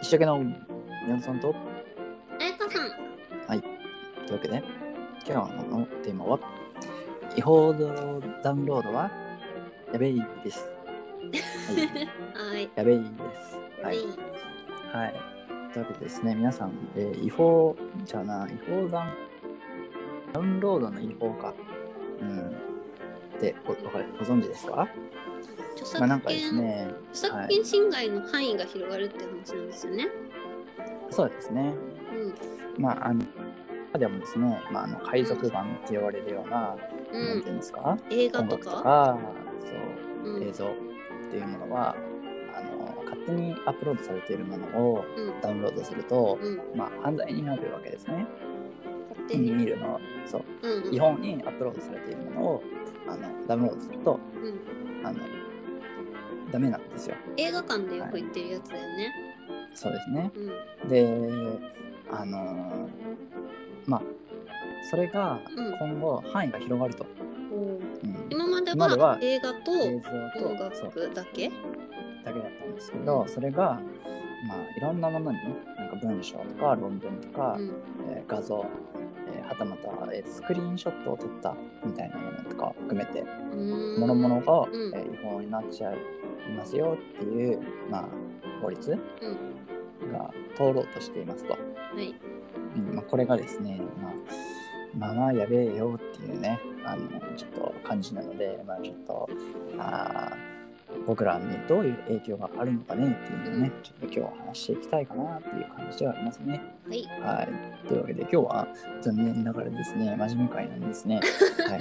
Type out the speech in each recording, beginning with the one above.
一生懸命の？皆さんと、あやかさん。というわけで、今日のテーマは、違法ダウンロードはやべいです。はい、はい。やべいです。ははいい。。はい。というわけでですね、皆さん、えー違法じゃな、違法ダウンダウンロードの違法か。うん。ってごわかりご存知ですか？著まあなんかですね、著作権侵害の範囲が広がるって話なんですよね。そうですね。まあ、あの、でもですね、まあ、あの海賊版って言われるような、うん。うんなんてい。うんですか？映画と音楽とか。かそううん。映像っていうものはあの勝手にアップロードされているものをうん。ダウンロードすると、うん。まあ、犯罪になるわけですね。勝手に。見るのそううん。うん違法にアップロードされているものをあのダウンロードするとうん。あのダメなんですよ。映画館でよく言ってるやつだよね。そうですね。うん。であのまあそれがうん今後範囲が広がると。今まではは映画と映像音とそう楽だけ？だけだったんですけど、それが、まあ、いろんなものに、なんか文章とか論文とか、うん。えー画像、えーはたまた、えースクリーンショットを撮ったみたいなものとかを含めて、もろもろが、うんえー違法になっちゃいますよっていう、まあ、法律うん。が通ろうとしていますと。はい。うんまあ、これがですね、まあ、まあまあやべえよっていうね、あの、ちょっと感じなので、まあちょっと、あー僕らにどういう影響があるのかねっていうのをね、ちょっと今日は話していきたいかなっていう感じではありますね。はい。はい。というわけで今日は残念ながらですね、真面目会なんですね。はい。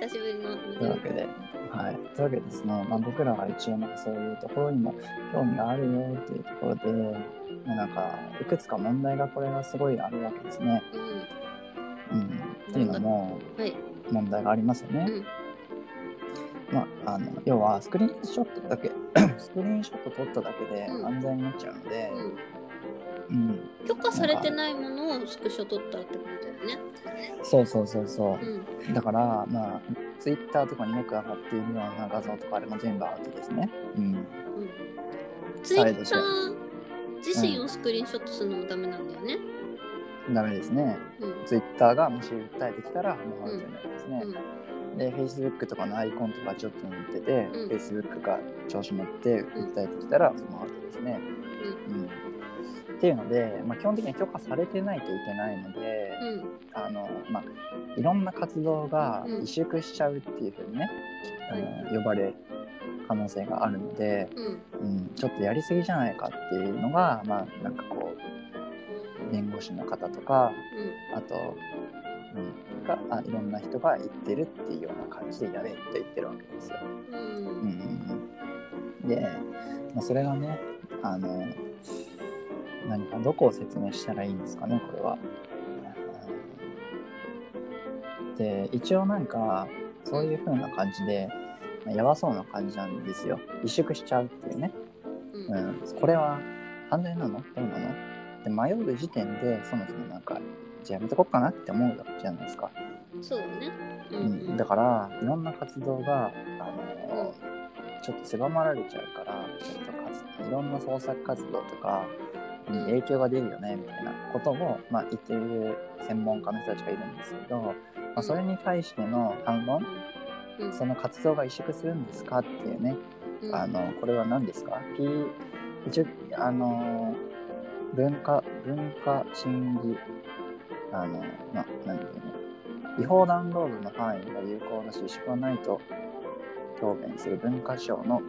久しぶりのというわけで、はい。というわけでですね、まあ僕らが一応なんかそういうところにも興味があるよっていうところで、まあなんか、いくつか問題がこれがすごいあるわけですね。うん。うん。っていうのもはい。問題がありますよね。うん。まあ、あの要はスクリーンショットだけ スクリーンショット撮っただけでうん犯罪になっちゃうので、うん。うん許可されてないものをスクショ取ったってことだよね。そうそうそうそうん。うだからまあツイッターとかによく上がっているような画像とかあれも全部アウトですねうんうん。ツイッター自身をスクリーンショットするのもダメなんだよね。ダメですねうん。ツイッターがもし訴えてきたらもうアウトになりますね、うん。で Facebook とかのアイコンとかちょっと似てて、うん Facebook が調子乗って訴えてきたらそのアウトですね、うんっていうので、まあ、基本的には許可されてないといけないので、うん。あのまあ、いろんな活動がうん萎縮しちゃうっていうふうにね、はいあの呼ばれる可能性があるので、うん。うん、ちょっとやりすぎじゃないかっていうのが、まあ、なんかこう弁護士の方とかあと、うん、があいろんな人が言ってるっていうような感じでやれって言ってるわけですよ。うん。う。うんんうん、で、まあ、それがねあの何かどこを説明したらいいんですかねこれは。うんで一応なんかそういう風な感じでまあやばそうな感じなんですよ。萎縮しちゃうっていうね。うん。うん、これは犯罪なの？どうなの？で迷う時点でそもそもなんかじゃあやめとこっかなって思うじゃないですか。そうだね。ううんん、だからいろんな活動が、あのちょっと狭まられちゃうからちょっと活いろんな創作活動とかに影響が出るよねみたいなことを、まあ、言ってる専門家の人たちがいるんですけど、まあ、それに対しての反論うん。その活動が萎縮するんですかっていうね、うん。あのこれは何ですか？P 一応あの文化文化審議あのまあ何ていうの？違法ダウンロードの範囲が有効だし萎縮はないと答弁する文化省の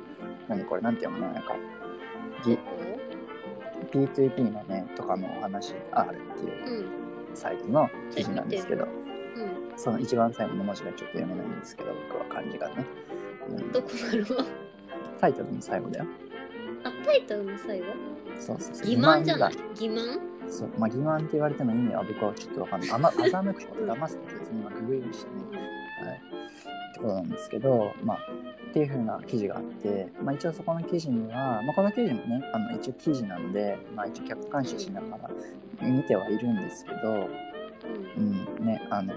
何これ？何て読むの？なんかぎ P2P のねとかのお話があるっていううん。サイトの記事なんですけどうん。その一番最後の文字がちょっと読めないんですけど僕は漢字がね、うん、どこだろう？タイトルの最後だよあ、タイトルの最後？そうそうそう欺瞞じゃない？欺欺瞞？そう、まあ、欺瞞って言われても意味は僕はちょっとわかんない。あま、欺くこと、騙すことですね。今、ググりましたね。はい。ってことなんですけど、まあ、っていう風な記事があって、まあ、一応そこの記事には、まあ、この記事もね、あの、一応記事なので、まあ、一応客観視しながら見てはいるんですけど、うん、ね、あの、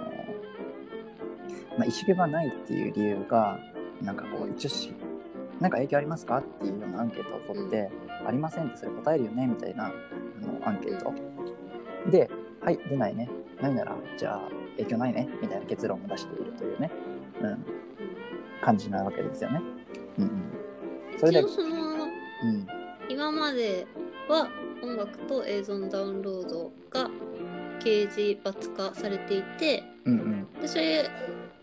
まあ、萎縮がないっていう理由が、なんかこう、一応し、なんか影響ありますかっていうようなアンケートを取って、ありませんってそれ答えるよねみたいなあのアンケート。で、はい、出ないね。ないなら、じゃあ影響ないねみたいな結論を出しているというね、うん、感じなわけですよね。うんうん。それで、一応そのうん、今までは音楽と映像のダウンロードが刑事罰化されていてうんうん、でそれ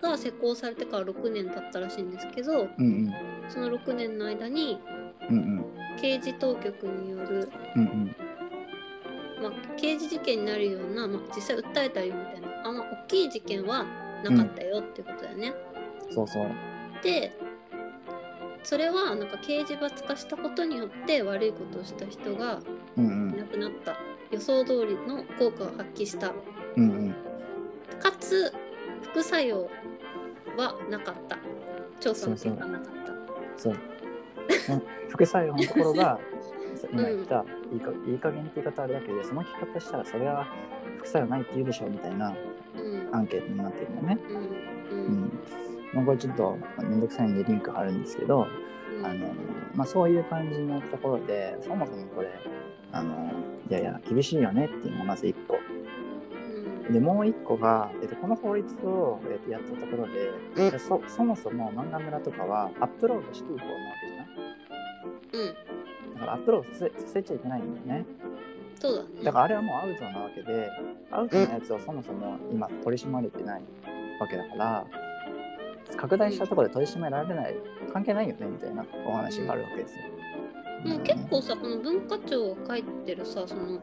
が施行されてから6年経ったらしいんですけどうんうん、その6年の間にうんうん、刑事当局による、うんうん、まあ、刑事事件になるような、まあ、実際訴えたりみたいなあんま大きい事件はなかったよっていうことだよね。そうそう。でそれはなんか刑事罰化したことによって悪いことをした人がうんういん、なくなった。予想通りの効果を発揮した。うんうん、かつ副作用はなかった。調査の結果なかった。そう。ね副作用のところが、そ う今言った、いいかいい加減って言い方あれだけど、その聞き方したらそれは副作用ないって言うでしょみたいなうん。アンケートになってるのね。うん。ううんん。まあ、これちょっとめんどくさいんでリンク貼るんですけど、うん。あの、まあ、そういう感じのところで、そもそもこれ、あの、いやいや、厳しいよねっていうのがまず一個。うん。で、もう一個が、えっと、この法律を、えっと、やったところで、そそもそも漫画村とかはアップロードしていい方なわけじゃない？うん。だからアップロードさせさせちゃいけないんだよね。そうだね。だからあれはもうアウトなわけで、アウトなやつをそもそも今取り締まれてないわけだから、拡大したところで取り締まられない、関係ないよねみたいなお話があるわけですよ。もう結構さこの文化庁が書いてるさその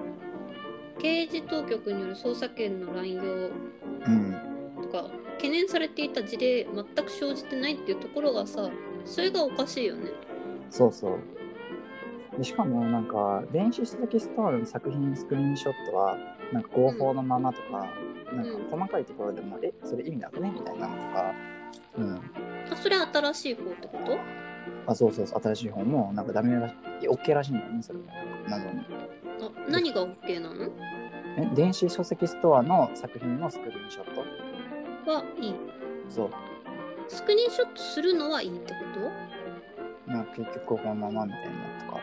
刑事当局による捜査権の乱用うん、とか懸念されていた事例全く生じてないっていうところがさそれがおかしいよね。そうそう。でしかもなんか電子書籍ストアの作品スクリーンショットはなんか合法のままとか、なんか細かいところでも、えそれ意味なくねみたいなのとか、うん、あそれ新しい方ってこと？あそうそうそう。新しい本もなんかダメらしい OK らしいんだよねそれ。謎に。あ何が OK なの？え電子書籍ストアの作品のスクリーンショット。はいい。そう。スクリーンショットするのはいいってこなんか結局このままみたいなとか。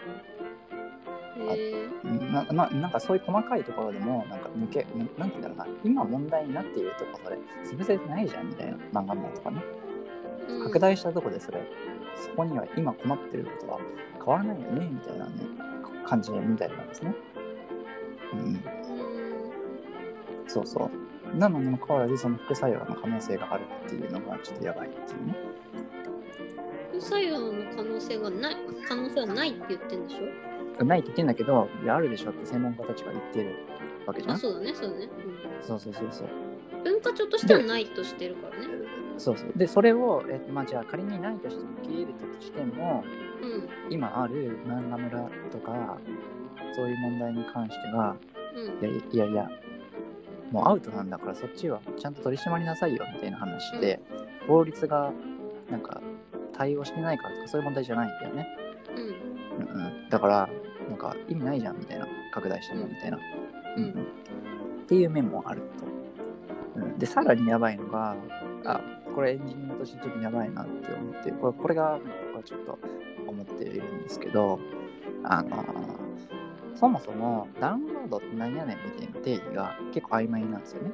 とへえうんなななんかそういう細かいところでもなんか抜けななんて言うんだろうな。今問題になっているとこそれ。潰せてないじゃんみたいな。漫画もとかね。うん拡大したとこでそれそこには今困ってることは変わらないよねみたいなね感じみたいなんですね。うん。うん。そうそう。なのにもかかわらずその副作用の可能性があるっていうのがちょっとやばいっていうね。副作用の可能性がない可能性はないって言ってんでしないって言ってんだけどいやあるでしょって専門家たちが言ってるわけじゃん。ょあそうだねそうだね、そうそうそうそう。うん、文化庁としてはないとしてるからねそうそう。でそれを、えっとまあ、じゃあ仮にないとしても受け入れたとしてもうん。今ある漫画村とかそういう問題に関してはうん。いやいやいやもうアウトなんだからそっちはちゃんと取り締まりなさいよみたいな話で、法律がなんか対応してないからとかそういう問題じゃないんだよね、うん。うんうん、だからなんか意味ないじゃんみたいな拡大してもみたいな、うんうん。っていう面もあると、うん、でさらにやばいのがあこれエンジニアとしてちょっとやばいなって思ってこれこれが僕はちょっと思っているんですけどあのそもそもダウンロードって何やねんみたいな定義が結構曖昧なんですよね。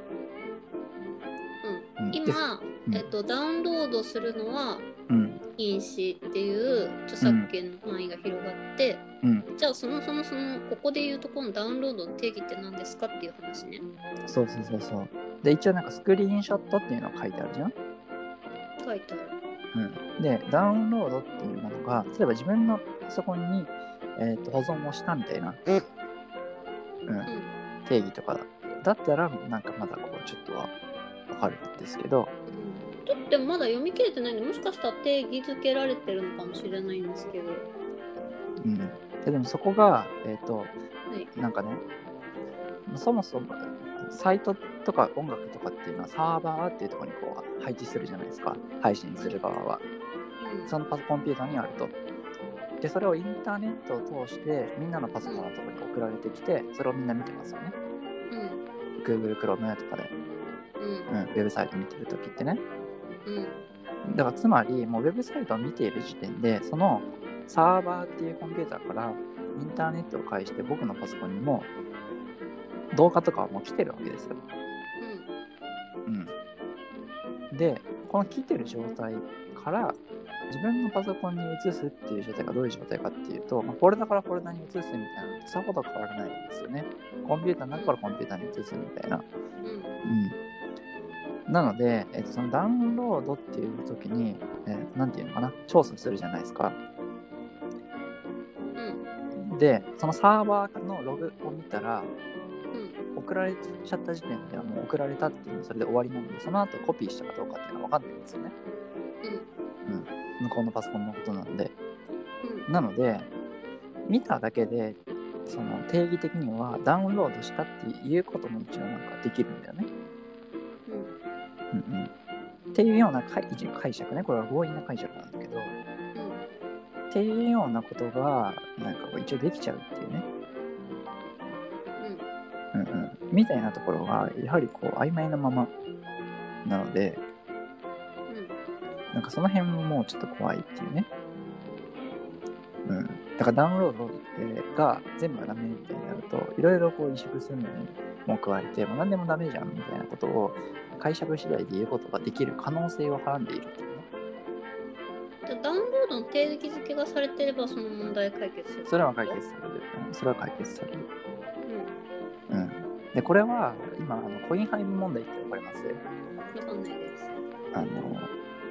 うん、で今、うん。えっと、ダウンロードするのはうん。禁止っていう著作権の範囲が広がって、うん、じゃあそもそもそのここで言うとこのダウンロードの定義って何ですかっていう話ね。そうそうそうそう。で一応なんかスクリーンショットっていうのが書いてあるじゃん。書いてあるうん、でダウンロードっていうものが例えば自分のパソコンに、えー、と保存をしたみたいな、うん、定義とかだったらなんかまだこうちょっとはわかるんですけど、うん、ちょっとでもまだ読み切れてないんでもしかしたら定義づけられてるのかもしれないんですけど。うん、ででもそこがえっ、とはい。なんかねそもそもサイトとか音楽とかっていうのはサーバーっていうところにこう配置するじゃないですか配信する側は。うんそのパソコンピューターにあると。で、それをインターネットを通して、みんなのパソコンのところに送られてきて、それをみんな見てますよね。うん Google Chrome とかで、うんうん、ウェブサイト見てるときってね。うんだから、つまり、もうウェブサイトを見ている時点で、そのサーバーっていうコンピューターからインターネットを介して僕のパソコンにも動画とかはもう来てるわけですよ。うん、でこの来てる状態から自分のパソコンに移すっていう状態がどういう状態かっていうと、まあ、フォルダからフォルダに移すみたいなのってさほど変わらないんですよね。コンピューターの中からコンピューターに移すみたいな。うんなので、えっと、そのダウンロードっていう時に、えーなんていうのかな？調査するじゃないですか。うんでそのサーバーのログを見たらうん送られちゃった時点ではもう送られたっていうのはそれで終わりなのでその後コピーしたかどうかっていうのは分かんないんですよね。向こうのパソコンのことなので。うん。なので見ただけでその定義的にはダウンロードしたっていうことも一応なんかできるんだよね。うん。うんうん、っていうような解解釈ね。これは強引な解釈なんだけど。っていうようなことがなんか一応できちゃうっていうね、みたいなところがやはりこう曖昧なままなのでなんかその辺ももうちょっと怖いっていうね。うん。だからダウンロードが全部がダメみたいになると、いろいろこう萎縮するのにも加えて、もう何でもダメじゃんみたいなことを解釈次第で言うことができる可能性をはらんでいるっていうね。じゃあダウンロードの定義づけがされてればその問題解決するそれは解決される。うん、それは解決される。で、これは今、あのコインハイブ問題ってわかります？わかんないです。あの、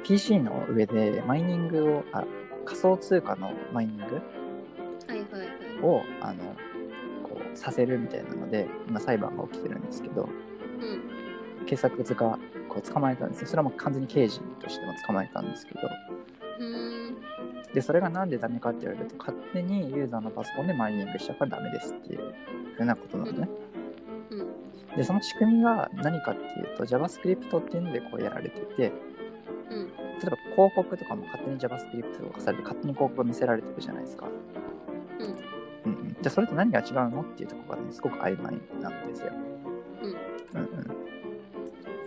PC の上でマイニングを、あ仮想通貨のマイニング？はいはいはい。をあのこうさせるみたいなので今裁判が起きてるんですけどうん。警察がこう捕まえたんですよ。それはもう完全に刑事としても捕まえたんですけど。うーん。でそれがなんでダメかって言われると勝手にユーザーのパソコンでマイニングしちゃうからダメですっていうふうなことなのね。うんでその仕組みが何かっていうと JavaScript っていうのでこうやられていてうん。例えば広告とかも勝手に JavaScript がされて勝手に広告が見せられてるじゃないですか。うん。うんうん、じゃあそれと何が違うのっていうところがねすごく曖昧なんですよ。うん。うん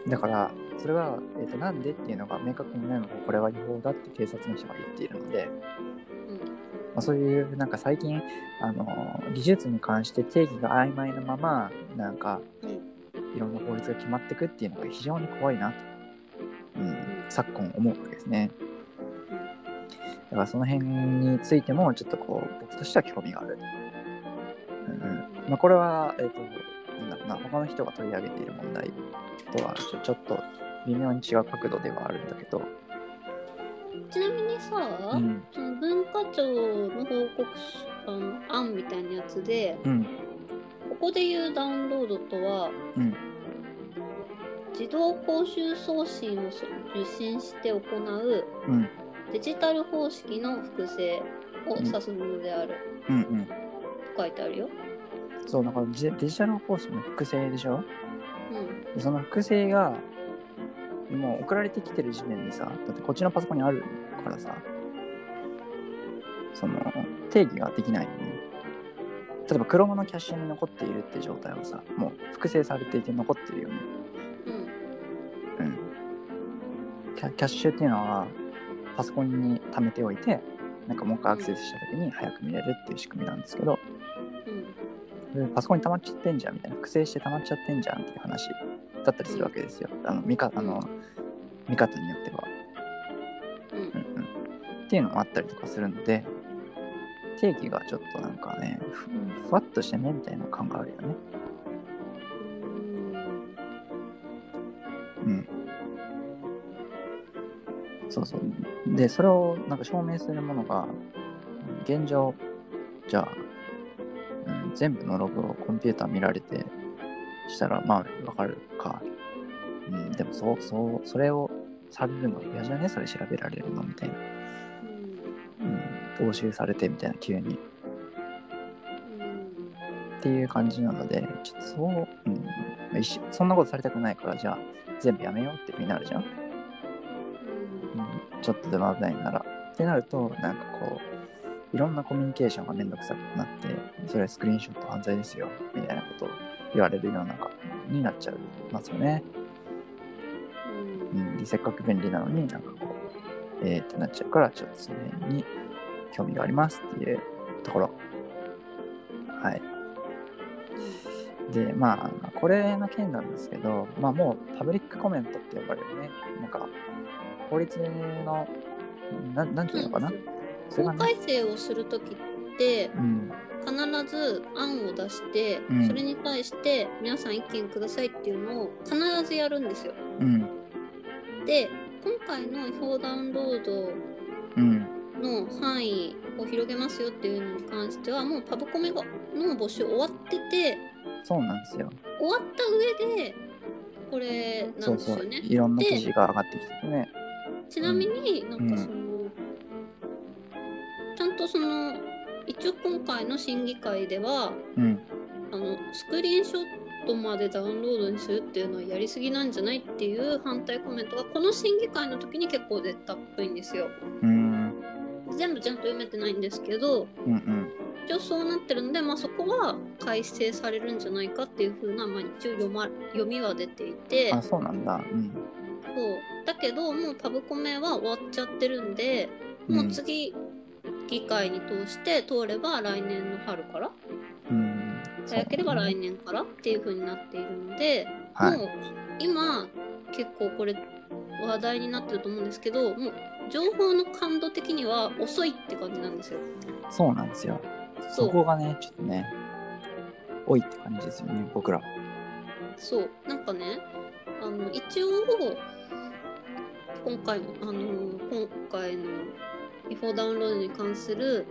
うん、だからそれは、えー、となんでっていうのが明確にないのでこれは違法だって警察の人が言っているので、まあ、そういうなんか最近あの技術に関して定義が曖昧なままなんかうんうんいろんな法律が決まっていくっていうのが非常に怖いなと、うん、昨今思うわけですね。だからその辺についてもちょっとこう僕としては興味がある。うんうん。まあ、これは、えっ、と、なんだろうな、他の人が取り上げている問題とはちょちょっと微妙に違う角度ではあるんだけど、ちなみにさ、うん、その文化庁の報告書あの案みたいなやつでうん、ここで言うダウンロードとはうん、自動公衆送信をそ受信して行ううん、デジタル方式の複製を指すものである。うん、うん。と書いてあるよ。そう、だからデデジタル方式の複製でしょ？うん。でその複製が、もう送られてきてる時点でさ、だってこっちのパソコンにあるからさ、その定義ができないの。に、例えば Chrome のキャッシュに残っているって状態はさ、もう複製されていて残ってるよね。うんうん。キャキャッシュっていうのは、パソコンに貯めておいて、なんかもう一回アクセスした時に早く見れるっていう仕組みなんですけど、うんでパソコンに溜まっちゃってんじゃんみたいな、複製して溜まっちゃってんじゃんっていう話だったりするわけですよ。あの見かあの見方によっては。うんうんうん。っていうのもあったりとかするので、定義がちょっとなんかね、ふふわっとしてねみたいな感があるよね。うん。そうそう。で、それをなんか証明するものが、現状、じゃあ、うん、全部のログをコンピューター見られて、したら、まあ、わかるか。うん、でも、そう、そう、それをされるの嫌じゃね？それ調べられるの？みたいな。うん、押収されてみたいな、急に。っていう感じなので、ちょっとそう、うん、そんなことされたくないから、じゃあ、全部やめようってふうになるじゃん。うん、ちょっとでも危ないなら。ってなると、なんかこう、いろんなコミュニケーションがめんどくさくなって、それはスクリーンショット犯罪ですよ、みたいなことを言われる世の中になっちゃいますよね。うん、でせっかく便利なのになんかこう、えーってなっちゃうから、ちょっとその辺に興味がありますっていうところ。はい。で、まあ、これの件なんですけど、まあもうパブリックコメントって呼ばれるね、なんか、法律の、ななんていうのかな、法改正をするときってうん、必ず案を出して、うん。それに対して皆さん意見くださいっていうのを必ずやるんですよ。うん、で今回の違法ダウンロードうん、の範囲を広げますよっていうのに関してはもうパブコメがの募集終わっててそうなんですよ。終わった上でこれなんですよね。いろんな記事が上がってきててね。ちなみになんかその、ちゃんとその一応今回の審議会ではうん、あのスクリーンショットまでダウンロードにするっていうのはやりすぎなんじゃないっていう反対コメントがこの審議会の時に結構出たっぽいんですよ。うん、全部ちゃんと読めてないんですけどうん、うん、一応そうなってるんで、まあ、そこは改正されるんじゃないかっていう風な、まあ、一応読,、ま、読みは出ていてあ、そうなんだ。うん、そう。だけどもうパブコメは終わっちゃってるんでもう次、議会に通して通れば来年の春からうん、早ければ来年からっていう風になっているので、はい。もう今結構これ話題になってると思うんですけどもう情報の感度的には遅いって感じなんですよ。そうなんですよ。そこがね、ちょっとね、多いって感じですよね、僕ら。そうなんかねあの一応今回もあの今回の違法ダウンロードに関する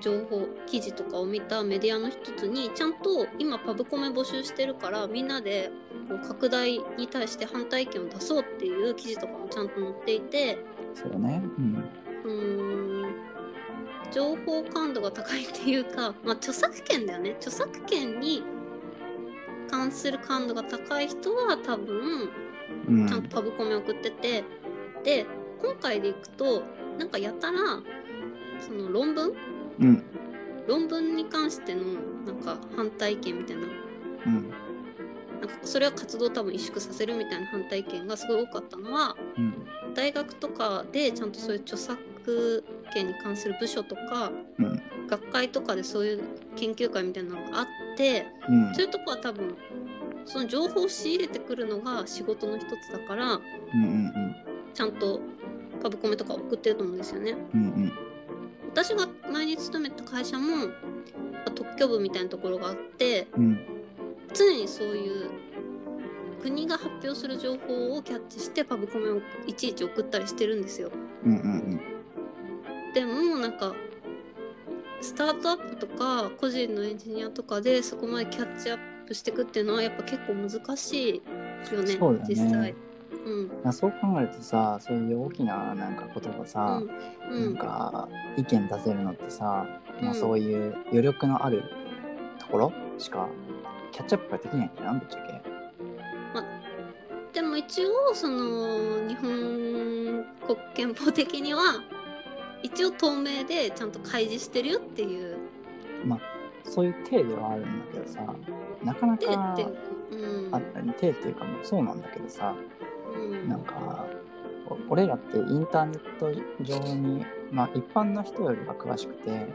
情報記事とかを見たメディアの一つにちゃんと今パブコメ募集してるからみんなでこう拡大に対して反対意見を出そうっていう記事とかもちゃんと載っていてそうね。うん。うーん。情報感度が高いっていうか、まあ、著作権だよね。著作権に関する感度が高い人は多分うん、ちゃんとパブコメ送ってて、で今回でいくとなんかやたらその論文？うん、論文に関してのなんか反対意見みたいな。うん、なんかそれは活動を多分萎縮させるみたいな反対意見がすごい多かったのはうん、大学とかでちゃんとそういう著作権に関する部署とかうん、学会とかでそういう研究会みたいなのがあってうん。そういうとこは多分その情報を仕入れてくるのが仕事の一つだからうん、うん、ちゃんとパブコメとか送ってると思うんですよね。うん、うん、私が前に勤めた会社も特許部みたいなところがあってうん、常にそういう国が発表する情報をキャッチしてパブコメをいちいち送ったりしてるんですよ。うん、うん、でもなんかスタートアップとか個人のエンジニアとかでそこまでキャッチアップしていくっていうのはやっぱ結構難しいよねそうだね実際。うんまあ、そう考えるとさ、そういう大きななんかことがさ、うんなんか意見出せるのってさ、まあ、うんそういう余力のあるところしかキャッチアップができないんじゃんぶっちゃけ？一応その日本国憲法的には一応透明でちゃんと開示してるよっていう。そういう体ではあるんだけどさ、なかなでかって、うん。あ体っていうかもうそうなんだけどさ、うん。なんかお俺らってインターネット上に、まあ、一般の人よりは詳しくて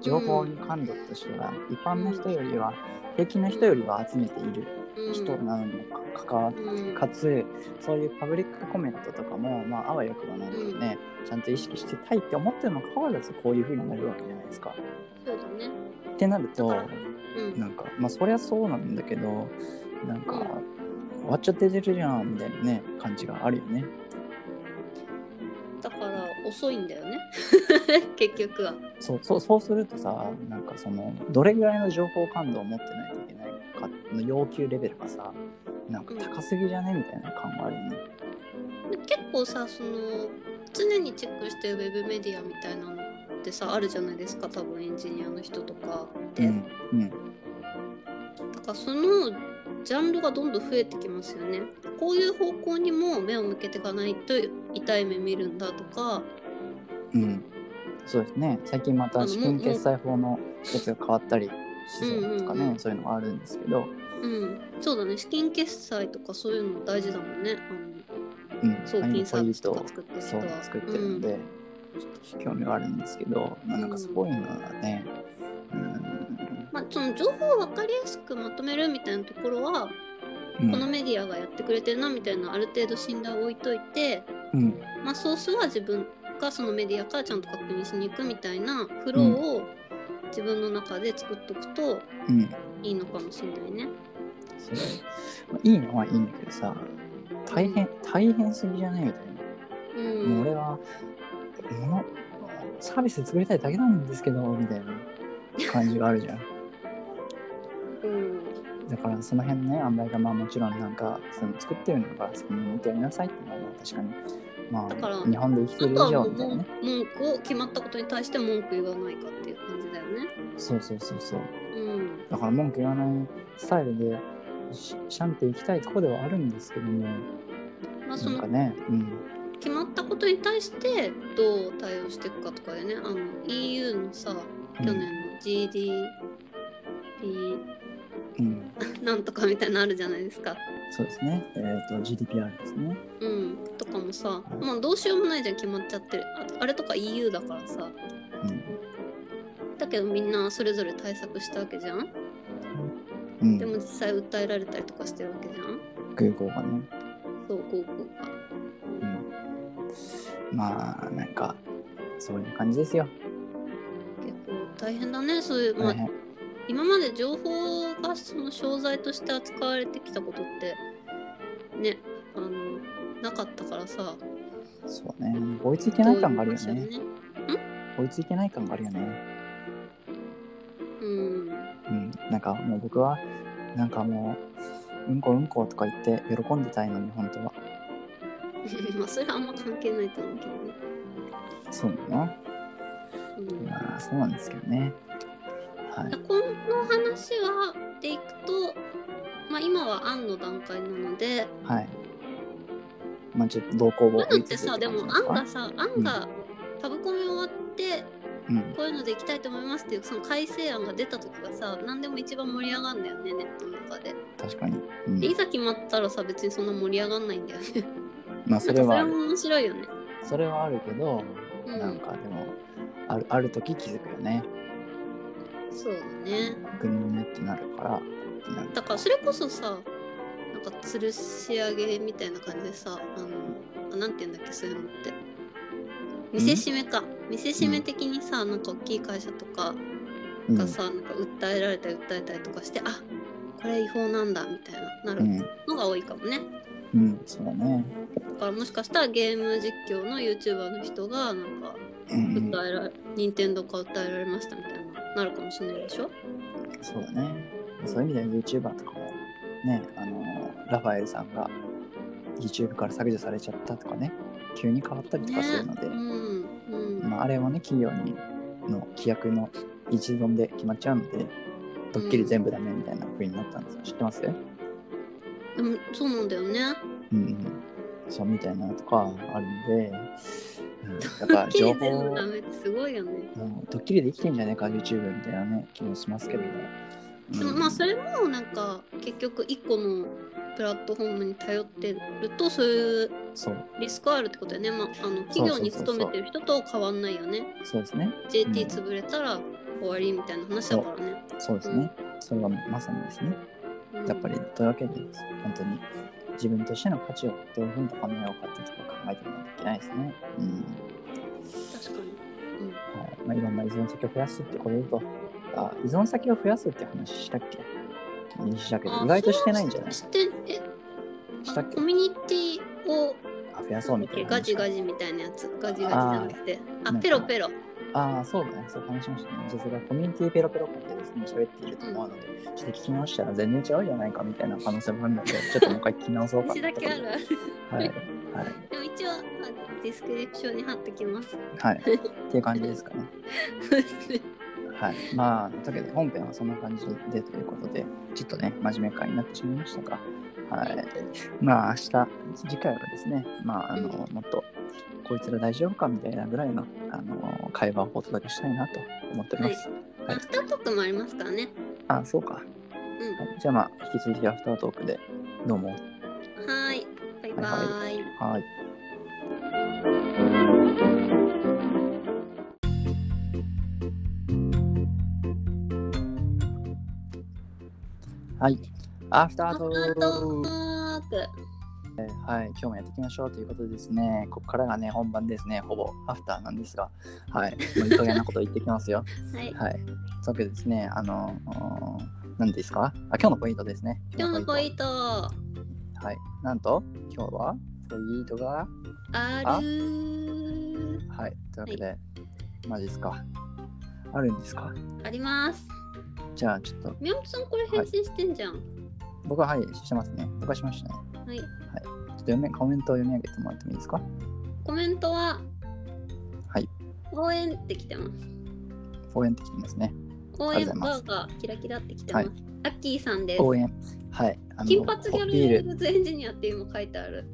情報に感度としては一般の人よりは平均の人よりは集めている。うん人なのにもかかわうん。かつそういうパブリックコメントとかも、まあ、あわよくばなんかね、ちゃんと意識してたいって思ってるのかかわらずこういう風になるわけじゃないですか。そうだね。ってなるとうん。なんかまあそりゃそうなんだけどなんか、終わっちゃってるじゃんみたいなね感じがあるよね。だから遅いんだよね。結局は。そうそうそうするとさなんかそのどれぐらいの情報感度を持ってないとかの要求レベルがさなんか高すぎじゃね？みたいな感があるよね。で結構さその常にチェックしてるウェブメディアみたいなのってさあるじゃないですか多分エンジニアの人とかで、うんうん。だからそのジャンルがどんどん増えてきますよね。こういう方向にも目を向けていかないと痛い目見るんだとか。うん、そうですね。最近また資金決済法のやつが変わったりとかね、うんうん。うんそういうのがあるんですけど、うん。そうだね。資金決済とかそういうの大事だもんね。うん、あの送金サービスとか作ってる人は。作ってるんで、ちょっと興味があるんですけど、まあ、なんかそういうのはね、うん、まあ、その情報を分かりやすくまとめるみたいなところは、うん。このメディアがやってくれてるなみたいなある程度信頼を置いといて、うん。まあ、ソースは自分がそのメディアからちゃんと確認しに行くみたいなフローを自分の中で作っとくとうん。いいのかもしれないね。そうまあいいのはいいんだけどさ大変大変すぎじゃないみたいな、うん、もう俺はものサービス作りたいだけなんですけどみたいな感じがあるじゃん。うん。だからその辺のね塩梅がまあもちろんなんかその作ってるんだからそこに向いてやりなさいっていうのはまあ確かにまあ日本で生きてる以上みたいなね。文句を決まったことに対して文句言わないかっていう感じだよね。そうそうそうそう。うん、だから文句言わないスタイルでしシャンっていきたいとこではあるんですけども。まあそのなんかねうん。決まったことに対してどう対応していくかとかでね。あの EU のさ去年の GDP うん。なんとかみたいなのあるじゃないですか。そうですね。えっ、と GDPR ですね。うん、とかもさ、まあどうしようもないじゃん決まっちゃってる。ああれとか EU だからさ。うんだけどみんなそれぞれ対策したわけじゃん？うん。でも実際訴えられたりとかしてるわけじゃん？Google がね。そう高校がうん。まあなんかそういう感じですよ。結構大変だね。そういう、まあ今まで情報がその商材として扱われてきたことってねあのなかったからさ。そうね。追いついてない感があるよね。追いついてない感があるよねなんかもう僕はなんかもううんこうんことか言って喜んでたいのに本当は。まあそれはあんま関係ないと思うけどね、そうなの？うん。まあそうなんですけどね。はい。この話はでいくと、まあ、今は案の段階なのではい。まあちょっと動向をこういうのってさでも案がさ案がタブコミ終わってうんこういうのでいきたいと思いますっていうその改正案が出た時がさ何でも一番盛り上がるんだよねネットの中で。確かに、うん。でいざ決まったらさ別にそんな盛り上がんないんだよね。まあそれはそれも面白いよね。それはあるけど、うん。なんかでもあるある時気づくよね。そうだね。グニグニってなるからだからそれこそさなんか吊るし上げみたいな感じでさあのあなんて言うんだっけそういうのって。見せしめか見せしめ的にさなんか大きい会社とかうん。がさ、なんか訴えられたり訴えたりとかしてあこれ違法なんだみたいななるうん、のが多いかもね、うん、そうだね。だからもしかしたらゲーム実況の YouTuber の人がなんかうんうん。訴えられ、任天堂から訴えられましたみたいななるかもしれないでしょ？そうだね。そういう意味では YouTuber とかもねあのラファエルさんが YouTube から削除されちゃったとかね急に変わったりとかするので、うんうん、まあ、あれはね企業にの規約の一存で決まっちゃうのでドッキリ全部ダメみたいな風になったんですよ。知ってます？でもそうなんだよね。うんうん。そうみたいなのとかあるんで、うん、やっぱキ情報すごいよね。もうドッキリで生きてんじゃねえか YouTube みたいなね気もしますけど。も、でもまあそれもなんか結局一個のプラットフォームに頼ってるとそういうリスクはあるってことだよね、まあ、あの企業に勤めてる人と変わんないよね。そうですね。JT 潰れたら終わりみたいな話だからね、そう。ですね、それがまさにですね。うん。やっぱりというわけで本当に。自分としての価値をどういうふうに高めようかっていうところを考えていかなきゃいけないですね。うん。確かに、はい。まあ、いろんな依存先を増やすってことで言うと。あ依存先を増やすって話したっけ？したけうん、ど意外としてないんじゃない？あしてえ？したっけ？コミュニティをあ増やそうみたいな。話ガジガジみたいなやつ。ガジガジじゃなくて。あペロペロ。ああそうだね。そう話しましたね実はコミュニティペロペロ会でですね喋っていると思うので、ちょっと聞き直したら全然違うじゃないかみたいな可能性もあるのでちょっともう一回聞き直そうか私だけあるはいはいでも一応あディスクリプションに貼ってきますはいっていう感じですかねそうですねはい。まあ、というわけで本編はそんな感じでということで、ちょっとね、真面目会になってしまいましたが、はい。まあ、明日、次回はですね、まあ、あの、もっと、こいつら大丈夫かみたいなぐらいの、あの、会話をお届けしたいなと思っております。アフタートークもありますからねあ、そうか。うんはい、じゃあまあ、引き続きアフタートークで、どうも。はーいバイバーイはい。はい。アフターアフタトートーク。ーク。はい。今日もやっていきましょうということでですね、ここからがね、本番ですね。ほぼアフターなんですが、はい。もういい加減なこと言ってきますよ。はい。はい。そうでですね、あの、ー何ですか？あ、今日のポイントですね。今日のポイント、はい。なんと、今日は、ポイントが、あるはい。というわけで、マジですか。あるんですか？あります。じゃあ、ちょっと、宮本さんこれ返信してんじゃん。僕は、はい、してますね。僕はしましたね。はい。ちょっと読め、コメントを読み上げてもらってもいいですか？コメントは、はい。応援ってきてます。応援ってきてますね。応援バーがキラキラってきてます。はアッキーさんです。応援。はい。あの金髪ギャルエンジニアって今書いてある。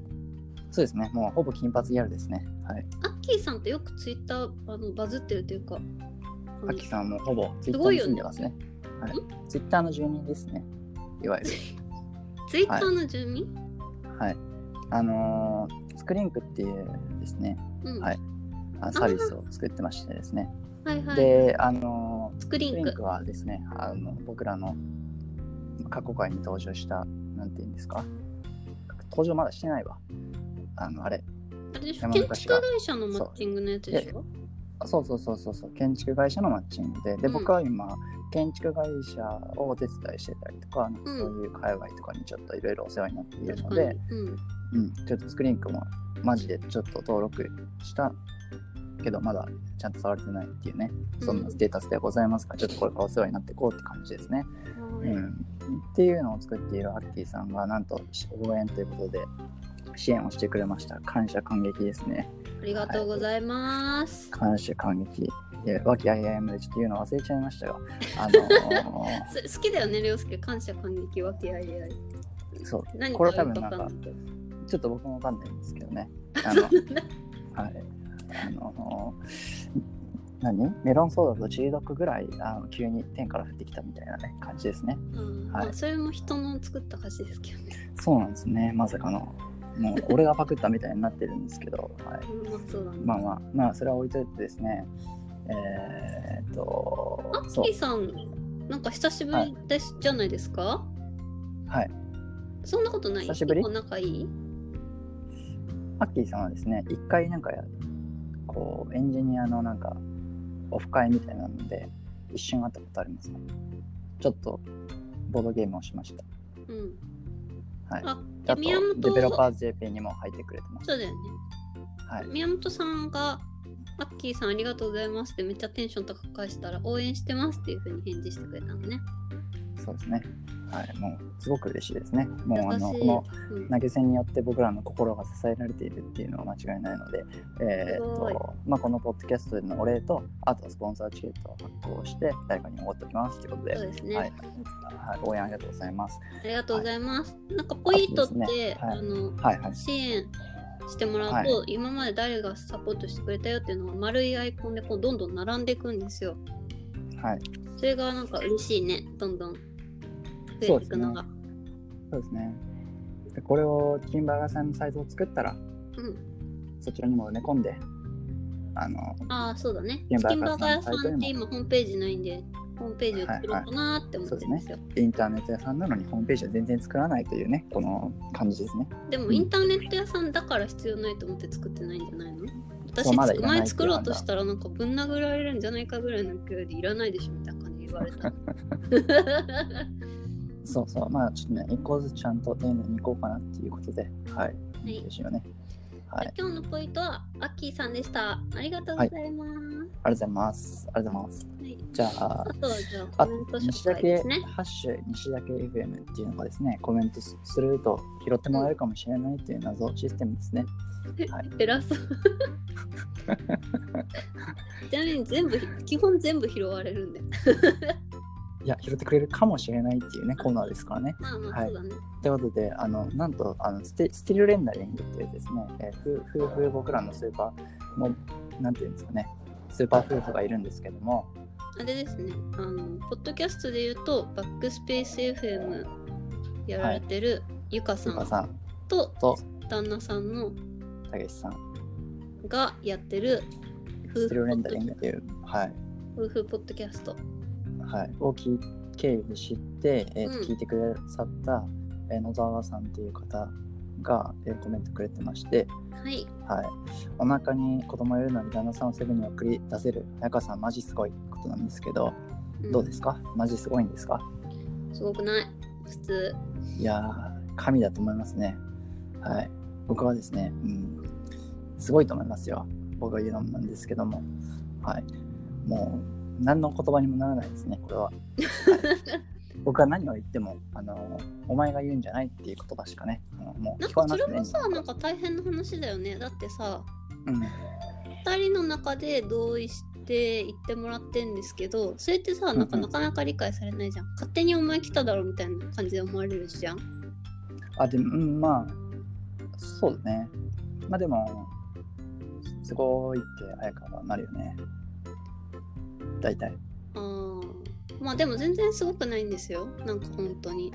そうですね。もうほぼ金髪ギャルですね。はい。アッキーさんってよくツイッターあのバズってるというか、アキさんもほぼツイッターに住んでますね。はい。ツイッターの住人ですね。いわゆる。ツイッターの住民、はい。あのースクリンクっていうですね、うん。はいあサービスを作ってましてですね。はいはい。で、あのースクリンク。はですね、あの僕らの過去回に登場した、なんていうんですか？登場まだしてないわ。あの、あれ。あれでしょ？山建築会社のマッチングのやつでしょ？あそうそうそうそうそう、建築会社のマッチングで、で、うん僕は今、建築会社をお手伝いしてたりとか、なんかうんそういう界隈とかにちょっといろいろお世話になっているのでに、。うん。うん、ちょっとスクリーンクもマジでちょっと登録したけど、まだちゃんと触れてないっていうね、そんなステータスではございますが、ちょっとこれからお世話になっていこうって感じですね。はいうん、っていうのを作っているアッキーさんが、なんと応援ということで、支援をしてくれました。感謝感激ですね。ありがとうございます。感謝感激。いや和気あいあいまでちょっと言うの忘れちゃいましたが、あのー す好きだよね、涼介。感謝感激わけあいあい。そう、何これ多分なんか。ちょっと僕もわかんないんですけどね。あの、はい。あのー何？メロンソーダとチリドッグぐらいあの急に天から降ってきたみたいなね感じですね。うんはいまあそれも人の作った歌詞ですけどね。そうなんですね。まさかの。もう俺がパクったみたいになってるんですけど、はい。うんまあ。まあまあ、まあ、それは置いといてですね。えーっとア、ッキー。さん、なんか久しぶりです、じゃないですかはい。そんなことない？久しぶり？仲いい？アッキーさんはですね、一回なんかや、こう、エンジニアのなんか、オフ会みたいなので、一瞬会ったことありますね。ちょっと、ボードゲームをしました。うん。はい。あ、あと、宮本デベロパーズ JP にも入ってくれてます。そうだよね。はい。宮本さんが、アッキーさんありがとうございますってめっちゃテンション高く返したら、応援してますっていう風に返事してくれたのね。そうですね。はい。もう、すごく嬉しいですね。もう、あの、このうん投げ銭によって僕らの心が支えられているっていうのは間違いないので、えーと、まあ、このポッドキャストでのお礼と、あとはスポンサーチケットを発行して、誰かにおごっておきますということで、そうですね。はい、はい、応援ありがとうございます。ありがとうございます。なんかポイントって、ねはいあのはいはい。支援してもらうと、は今まで誰がサポートしてくれたよっていうのが丸いアイコンでこうどんどん並んでいくんですよ。はい。それがなんか嬉しいね。どんどん増えていくのが。そうですね。でこれをキンバーガーさんのサイトを作ったら、うん。そちらにも埋め込んで、あの、ああ、そうだね。チキンバーガー屋さんって今ホームページないんで、ホームページを作ろうかなって思ってるんですよ。インターネット屋さんなのにホームページは全然作らないというね、この感じですね。でもインターネット屋さんだから必要ないと思って作ってないんじゃないの？私ま前作ろうとしたらなんかぶん殴られるんじゃないかぐらいの勢いでいらないでしょみたいな感じで言われた。そうそう、まあちょっとね、一個ずつちゃんと丁寧にいこうかなっていうことで、はい。はいよね。はい。あり今日のポイントはアッキーさんでした。ありがとうございます。がとうございます。ありがとうございます。はいじゃああ、とはじゃああコメント西紹介で岳、すね。ハッシュ西岳 FM っていうのがですね、コメントすすると拾ってもらえるかもしれないっていう謎システムですね。はい偉そう。ちなみに全部、基本全部拾われるんで。いや、拾ってくれるかもしれないっていうね、コーナーですからね。まあまあ、はいね。ということで、あのなんとあのステ、スティルレンダリングっていうですね、えー夫夫婦僕らのスーパー、もう、なんていうんですかね、スーパー夫婦がいるんですけども、あれですね。あの、ポッドキャストで言うと、バックスペース FM やられてるゆかさんゆかさんとと旦那さんのたけしさん、がやってるスティルレンダ夫婦ポッドリングっていう、はい、夫婦ポッドキャスト。はい、を聞い経由で知って、えーとうん。聞いてくださった、えー野沢さんっていう方が、えーコメントくれてまして、はい。はい、お腹に子供いるのに旦那さんをセブンに送り出せる。早川さんマジすごいことなんですけど、ん。どうですか？マジすごいんですか？すごくない？普通。いやー神だと思いますね。はい。僕はですね、うん、すごいと思いますよ。僕が言うのもなんですけども。はい。もう何の言葉にもならないですねこれは、はい 僕は何を言ってもあのお前が言うんじゃないっていう言葉しかねもうなん聞こかえますねそれもさ、なんか大変な話だよね。だってさ、うん2人の中で同意して言ってもらってんですけど、それってさ、なんかうんうんなかなか理解されないじゃん。勝手にお前来ただろみたいな感じで思われるじゃん。あ、でも、うん、まあ、そうだね。まあでも、すごいって綾香はなるよね。大体。あーまあでも全然すごくないんですよ。なんか本当に。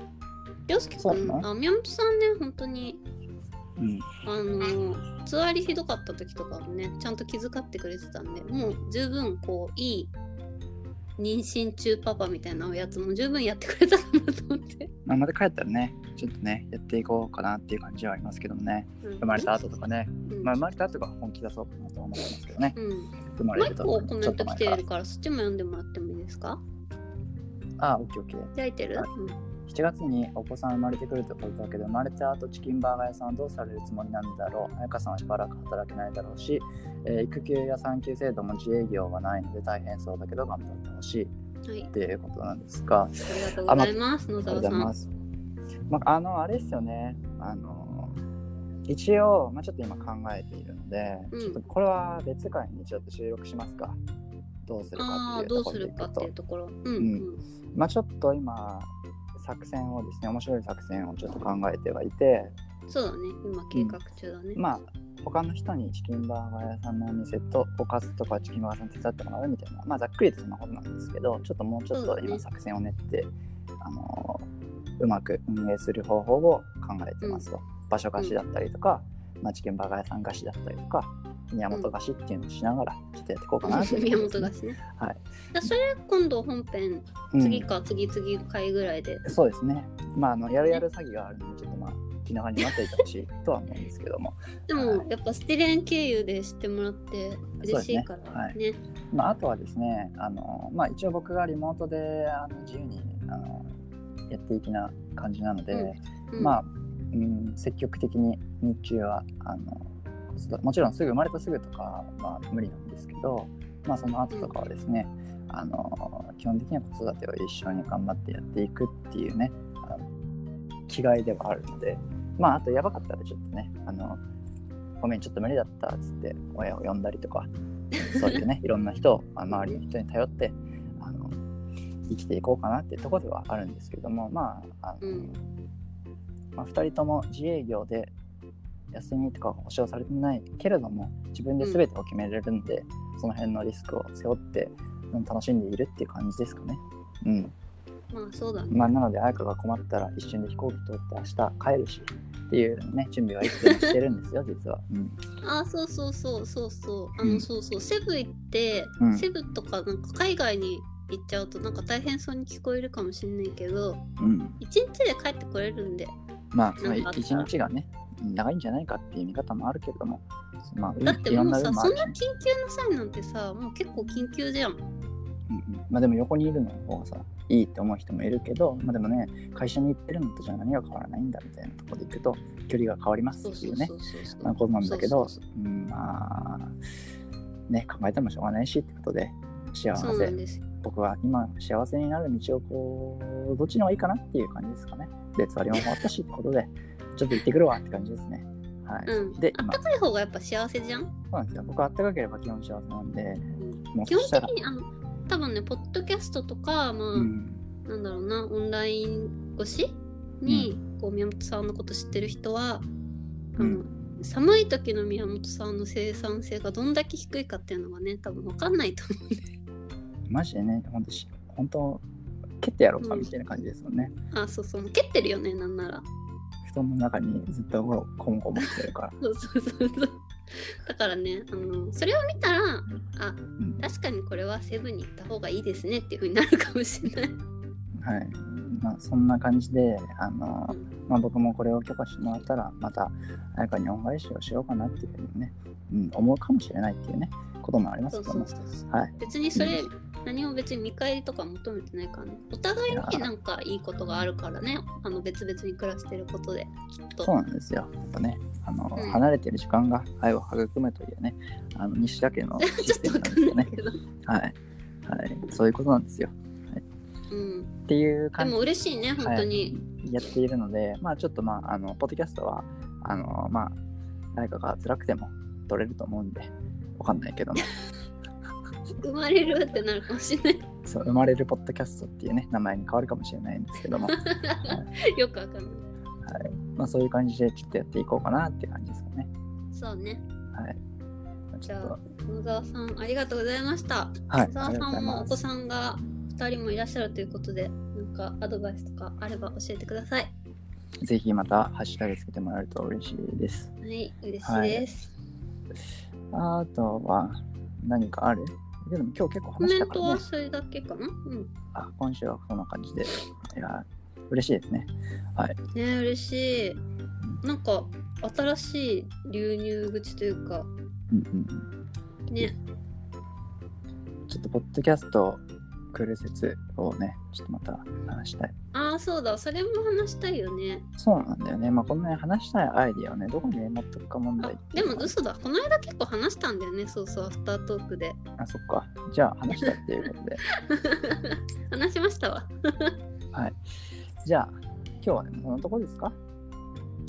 りょうすけく、そうんなの？あ、宮本さんね、本当に、うん。あの、つわりひどかった時とかもね、ちゃんと気遣ってくれてたんで、もう十分こう、いい妊娠中パパみたいなやつも十分やってくれたかなと思って。まあ、また帰ったらね、ちょっとね、やっていこうかなっていう感じはありますけどもね。生まれた後とかね。うんまあ、生まれた後が本気出そうかなと思ってますけどね。うん。生まもうれるとち一個コメント来ている。から、そっちも読んでもらってもいいですか？あ、オッケーオッケー。開いてる、はいうん7月にお子さん生まれてくるということだけど、生まれた後チキンバーガー屋さんはどうされるつもりなんだろう。彩香さんはしばらく働けないだろうし、えー育休や産休制度も自営業はないので大変そうだけど頑張ってほしいはい。っていうことなんですが、ありがとうございます、野沢さん。ございまあ、あの、あれですよね。あの、一応、まあ、ちょっと今考えているので、うんちょっとこれは別回にちょっと収録しますか。どうするかっていうとこどうするろでいくとかっていう。まあ、ちょっと今、作戦をですね、面白い作戦をちょっと考えてはいて、そうだね、今計画中だね。まあ、他の人にチキンバーガー屋さんのお店とおかずとかチキンバーガー屋さん手伝ってもらうみたいな、まあ、ざっくりとそんなことなんですけど、ちょっともうちょっと今作戦を練って、あのうまく運営する方法を考えてますと。場所貸しだったりとか、まあ、チキンバーガー屋さん貸しだったりとか、宮本貸しっていうのをしながら、ちょっとやっていこうかなっていう 宮本がしね。はい。だそれ今度本編、うん次か次々回ぐらいで。そうですね。まあ、あのやるやる詐欺があるので、ちょっとまあ、気長に待っていてほしいとは思うんですけども、でも、やっぱステレン経由で知ってもらって嬉しいからそうですね。まあ、あとはですね、あのまあ、一応僕がリモートであの自由にあのやっていきな感じなので、うんまあ、うん、積極的に日中はあのもちろんすぐ生まれたすぐとかは無理なんですけど、まあ、その後とかはですね、あの基本的には子育てを一緒に頑張ってやっていくっていうねあの気概ではあるので、まあ、あとやばかったらちょっとねあのごめんちょっと無理だったっつって親を呼んだりとかそういうね いろんな人をあ周りの人に頼ってあの生きていこうかなっていうところではあるんですけどもまああの、うん。まあ、2人とも自営業で休みとか保証されてないけれども自分で全てを決めれるんで、その辺のリスクを背負って、うん楽しんでいるっていう感じですかね。うん。まあそうだね。まあ、なので、彩香が困ったら一瞬で飛行機取って明日帰るしっていうね、準備はいつでもしてるんですよ、実は。うん。あ、そうそうそうそうそう。あの、うんそうそう。セブ行って、うんセブとかなんか海外に行っちゃうとなんか大変そうに聞こえるかもしれないけど、うん。一日で帰ってこれるんで。まあ、その日がね、長いんじゃないかっていう見方もあるけれども、まあ、だってもうさ、そんな緊急の際なんてさ、もう結構緊急じゃん。うんうん。まあでも横にいるの方がさいいって思う人もいるけど、まあ、でもね会社に行ってるのとじゃあ何が変わらないんだみたいなところで行くと距離が変わりますっていうね。ことなんだけどまあね考えてもしょうがないしってことで幸そうそうなんせですよ。僕は今幸せになる道をこうどっちの方がいいかなっていう感じですかね。でつわりも終わったしってことでちょっと行ってくるわって感じですね。はい、うん。で今。あったかい方がやっぱ幸せじゃん？そうなんですよ。僕はあったかければ基本幸せなんで。うん基本的にあの多分ねポッドキャストとかまあ、うん。なんだろうなオンライン越しに、こう宮本さんのこと知ってる人はあの、うん。寒い時の宮本さんの生産性がどんだけ低いかっていうのがね多分分かんないと思うんで。マジでね、本当し、本当蹴ってやろうかみたいな感じですもんね。あそうそう。もう蹴ってるよねなんなら布団の中にずっとこもこもってるから。そうそうそうそうだからねあのそれを見たらあうん、確かにこれはセブンに行った方がいいですねっていう風になるかもしれないはい。まあ、そんな感じで、あのう、んまあ、僕もこれを許可してもらったら、また、彩香に恩返しをしようかなっていうふうにね、うん、思うかもしれないっていうね、こともありますけども。そうそうそうはい。別にそれ、何も別に見返りとか求めてないからね。お互いになんかいいことがあるからね。あの別々に暮らしてることできっと。そうなんですよ。やっぱね、あの、うん。離れてる時間が愛を育むというね、あの西田家のシ ちょステムっとわかなんですよね。んないけど、はい。はい。そういうことなんですよ。うん、っていうで感じ。も嬉しいね本当に、やっているので、まあちょっとまあ、あの、ポッドキャストは、あの、まあ、誰かが辛くても撮れると思うんで、わかんないけども、生まれるってなるかもしれないそう、生まれるポッドキャストっていうね、名前に変わるかもしれないんですけども、よくわかんないはい。まあそういう感じでちょっとやっていこうかなっていう感じですかね。そうねはい。ちじゃあ、野沢さん、ありがとうございました。はい。野沢さんもお子。さんが2人もいらっしゃるということで、なんかアドバイスとかあれば教えてください。ぜひまたハッシュタグつけてもらえると嬉しいです。はい、嬉しいです。あとは何かある？でも今日結構コメント話したからね。はそれだけかな？うん。あ、今週はそんな感じで。いや、嬉しいですね。はい。ね嬉しい。なんか、新しい流入口というか、うんうんうん。ね、ちょっとポッドキャスト来る説をね、ちょっとまた話したい。ああ、そうだ、それも話したいよね。そうなんだよね。まあ、こんなに話したいアイディアをね、どこに持っておくか問題あ、でも嘘だ。この間結構話したんだよね、そうそう、アフタートークで。あ、そっか。じゃあ話したいっていうことで。話しましたわ。じゃあ、今日はね、このとこですか？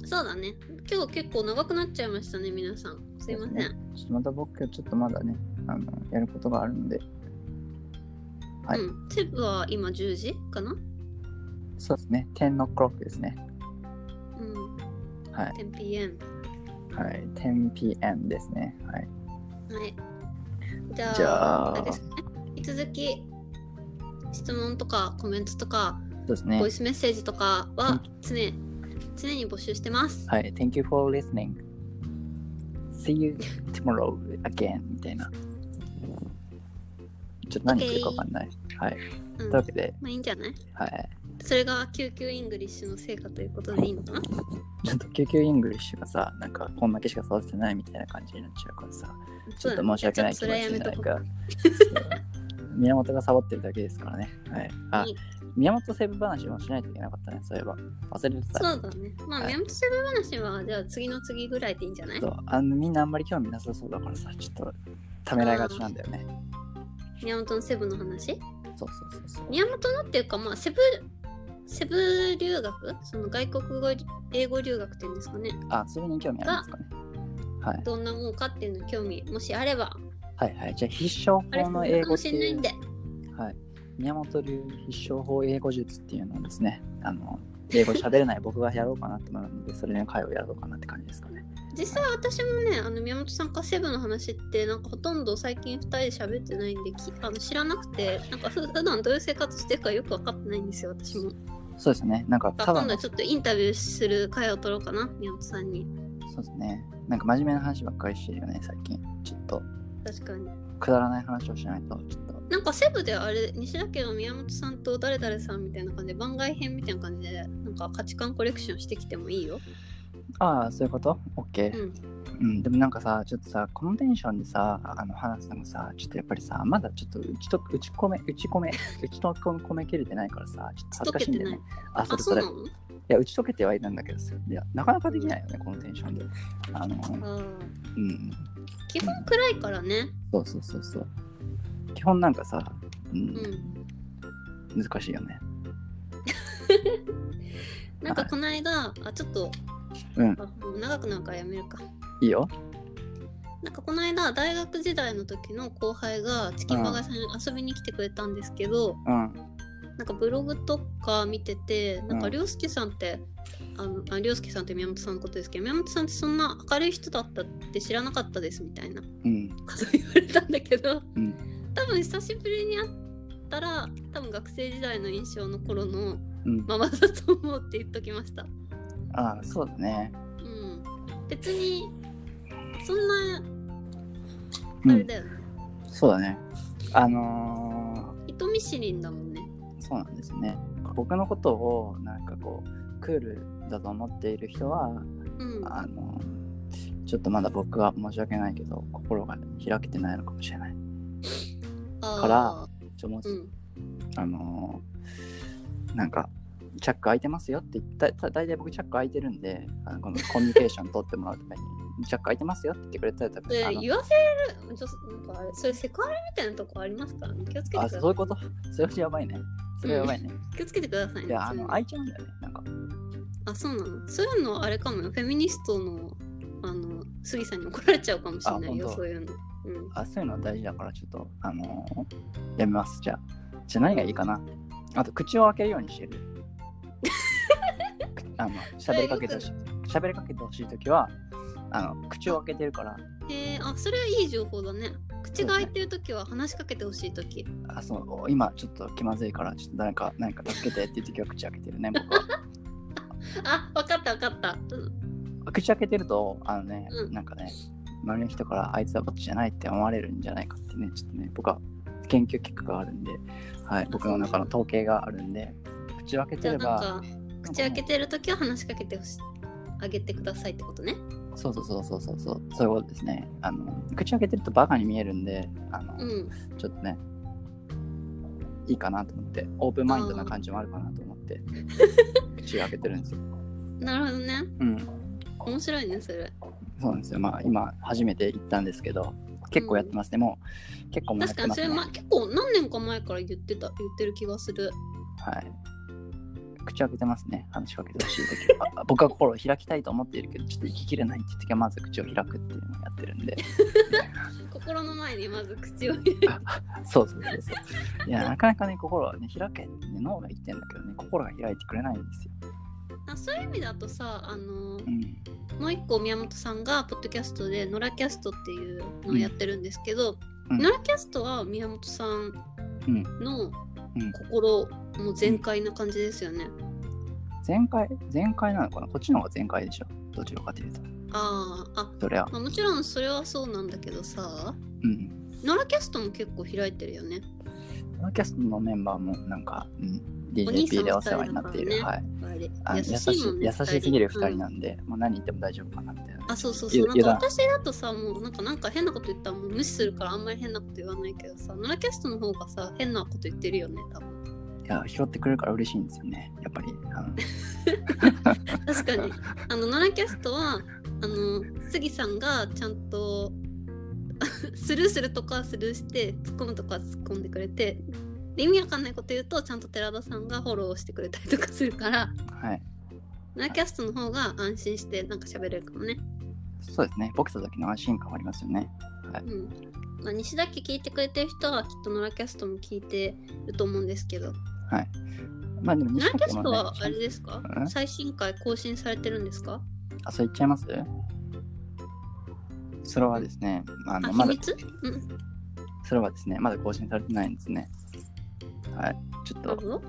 そうだね。今日結構長くなっちゃいましたね、皆さん。すいません。ねちょっとまた僕、ちょっとまだね、あの、やることがあるので、はいうん。セブは今10時かな？そうですね、10 o'clock ですね。うん。はい。10pm。はい、10 p.m. ですね。はい。はい。じゃあ、じゃあ。引き続き、質問とかコメントとか、そうですねボイ。スメッセージとかは常常に募集してます。はい、Thank you for listening. See you tomorrow again みたいな。ちょっと何言ってるかわかんない。はい。うんというわけで、まあいいんじゃない？はい。それが救急イングリッシュの成果ということでいいのかな？ちょっと救急イングリッシュがさ、なんかこんだけしか育ってないみたいな感じになっちゃうからさ、ちょっと申し訳ない気持ちにな宮本がサボってるだけですからね。はい。あ宮本セブ話もしないといけなかったね、そういえば。忘れてた。そうだね。まあ、はい宮本セブ話は、じゃあ次の次ぐらいでいいんじゃない？そうあのみんなあんまり興味なさそうだからさ、ちょっとためらいがちなんだよね。宮本のセブの話？そうそうそうそう。宮本のっていうか、まあ、セブ、セブ留学？その外国語、英語留学っていうんですかね。あ、それに興味ありますかね。はい。どんなもんかっていうの興味、もしあれば、はいはい。じゃあ必勝法の英語っていうしれないんで。はい。宮本流必勝法英語術っていうのをですね、あの、英語喋れない僕がやろうかなと思うので、それの回をやろうかなって感じですかね。実際私もね、あの宮本さんからセブの話って、なんかほとんど最近2人で喋ってないんで、きあの知らなくて、なんかふ普段どういう生活してるかよく分かってないんですよ、私も。そうですね。なんか今度はちょっとインタビューする回を取ろうかな、宮本さんに。そうですね。なんか真面目な話ばっかりしてるよね、最近。ちょっと確かに。くだらない話をしないと、ちょっと。なんかセブであれ、西田家の宮本さんと誰々さんみたいな感じで、番外編みたいな感じで、なんか価値観コレクションしてきてもいいよ。ああ、そういうこと ?OK。うん。うん、でもなんかさ、ちょっとさ、このテンションでさ、あの話すのもさ、ちょっとやっぱりさ、まだちょっと打ちと 打ち込め、打ち込め、打ちと込めきれてないからさ、ちょっと恥ずかしいんだよね。あ、そあ、れそうれ。いのや、打ち解けてはいるんだけどさ、いや、なかなかできないよね、このテンションで。あの、うん、基本暗いからね。そうそうそうそう。基本なんかさ、うん、うん。難しいよね。なんかこの間、あ、ちょっと、うん長くなるからやめるか。いいよ。なんかこの間、大学時代の時の後輩がチキンバガさんに遊びに来てくれたんですけど、うん、なんかブログとか見てて、なんかうんりょうすけさんって、あのありょうすけさんって宮本さんのことですけど、宮本さんってそんな明るい人だったって知らなかったですみたいなうん、こと言われたんだけど、うん多分久しぶりに会ったら、多分学生時代の印象の頃のうん。ままだと思うって言っときました。ああ、そうだね。うん。別に、そんな、うん、あれだよね。そうだね。あの人見知りんだもんね。ー、そうなんですね。か僕のことをなんかこうクールだと思っている人はうんあのちょっとまだ僕は申し訳ないけど心が開けてないのかもしれないからちょもううん。あのーなんかチャック開いてますよって言っただ大体僕チャック開いてるんであのこのコミュニケーション取ってもらうために チャック開いてますよって言ってくれたら多分であの言わせるちょなんかそれセクハラみたいなとこありますか？らね気をつけてくださいあそういうこと？それはやばいね。それはやばいね、気をつけてくださいねいやあのの開いちゃうんだよねなんか。あそうなの？そういうのあれかもよ。フェミニストのあの杉さんに怒られちゃうかもしれないよそういうのうん。あそういうの大事だからちょっとあのーやめます。じゃあじゃあ何がいいかな。あと口を開けるようにしてる。あの喋りかけてほしい。喋りかけてほしいときはあの口を開けてるから。へえあそれはいい情報だね。口が開いてるときは話しかけてほしいときあそう。今ちょっと気まずいからちょっと誰か何か助けてっていう時は口開けてるね 僕は。あわかったわかった、うん、口開けてるとあのね、うん。なんかね周りの人からあいつはこっちじゃないって思われるんじゃないかってねちょっとね僕は研究結果があるんで、はい、僕の中の統計があるんで口を開けてれば口開けてるときは話しかけてほしあげてくださいってことね。そうそうそうそうそうそうそういうことですね。あの口開けてるとバカに見えるんであの、うん。ちょっとねいいかなと思ってオープンマインドな感じもあるかなと思って 口を開けてるんですよ。なるほどね。うん。面白いねそれそうなんですよ。まあ今初めて行ったんですけど結構やってますね、もう結構もうやっ確かにそれ、てま結構何年か前から言ってた言ってる気がする。はい。口開けてますね。話しかけてほしい時は。あ僕は心を開きたいと思っているけどちょっと息切れないって時はまず口を開くっていうのをやってるんで。心の前にまず口を入れるそうそうそうそう。いやなかなかね心はね開けね脳が言ってんだけどね心が開いてくれないんですよ。あそういう意味だとさあのうんもう一個宮本さんがポッドキャストで「ノラキャスト」っていうのをやってるんですけど、うん。ノラキャストは宮本さんうん。のうん。心も全開な感じですよね。全開全開なのかな？こっちの方が全開でしょ。どちらかというと。あーあ、それは。まあ、もちろんそれはそうなんだけどさうん。ノラキャストも結構開いてるよね。このキャストのメンバーもなんか、うん DJP でお世話になっている、い。優しいもんね優しすぎる2人うんなんで、もう何言っても大丈夫かなみたいなあそうそうそう。なんか私だとさもうなんかなんか変なこと言ったらもう無視するからあんまり変なこと言わないけどさノラキャストの方がさ変なこと言ってるよね多分。いや拾ってくれるから嬉しいんですよねやっぱり。あの。確かに。あのノラキャストはあの杉さんがちゃんと スルーするとこはスルーして突っ込むとこは突っ込んでくれてで意味わかんないこと言うとちゃんと寺田さんがフォローしてくれたりとかするからはい。ノラキャストの方が安心してなんか喋れるかもね。そうですね。ボクサー時の安心感はありますよね。うん。まあ、西田家聞いてくれてる人はきっとノラキャストも聞いてると思うんですけど。まあでもノラキャス西垣もねトはあれですか？うん？最新回更新されてるんですか？あそう言っちゃいます？それはですねああのまだ秘密？うん。それはですねまだ更新されてないんですねはいちょっと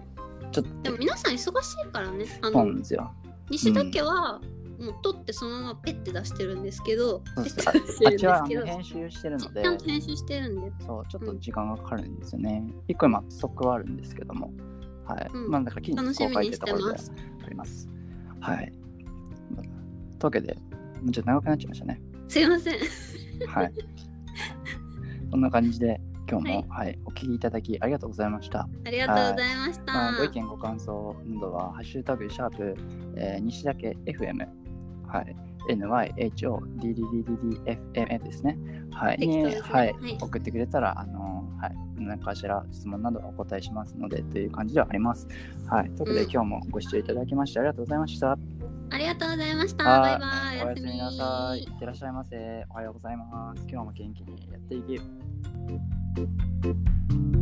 ちょっとでも皆さん忙しいからねあそうなのんですよ西田家は、もう取ってそのままペッて出してるんですけどペッて出してるんですけどの編集してるのでちゃんと編集してるんでそう、ちょっと時間がかかるんですよね。一個今、ストックはあるんですけども、はい。うんまあ、だから近日公開ってところであります。はい。まあというわけで、ちょっと長くなっちゃいましたね。すいませんはい。こんな感じで、今日も、ははい、お聞きいただきありがとうございました。ありがとうございました、まあ、ご意見、ご感想などは、ハッシュタグ、シャープ、えー、西岳 FM、はい、NYHODDDDFM ですね。はい。ねはい、はい送ってくれたら、あのーはい、何かしら質問などお答えしますので、という感じではあります。はい。ということで、うん今日もご視聴いただきましてありがとうございました。ありがとうございましたはいバイバイおやすみなさい。いってらっしゃいませ。おはようございます。今日も元気にやっていけ。Thank you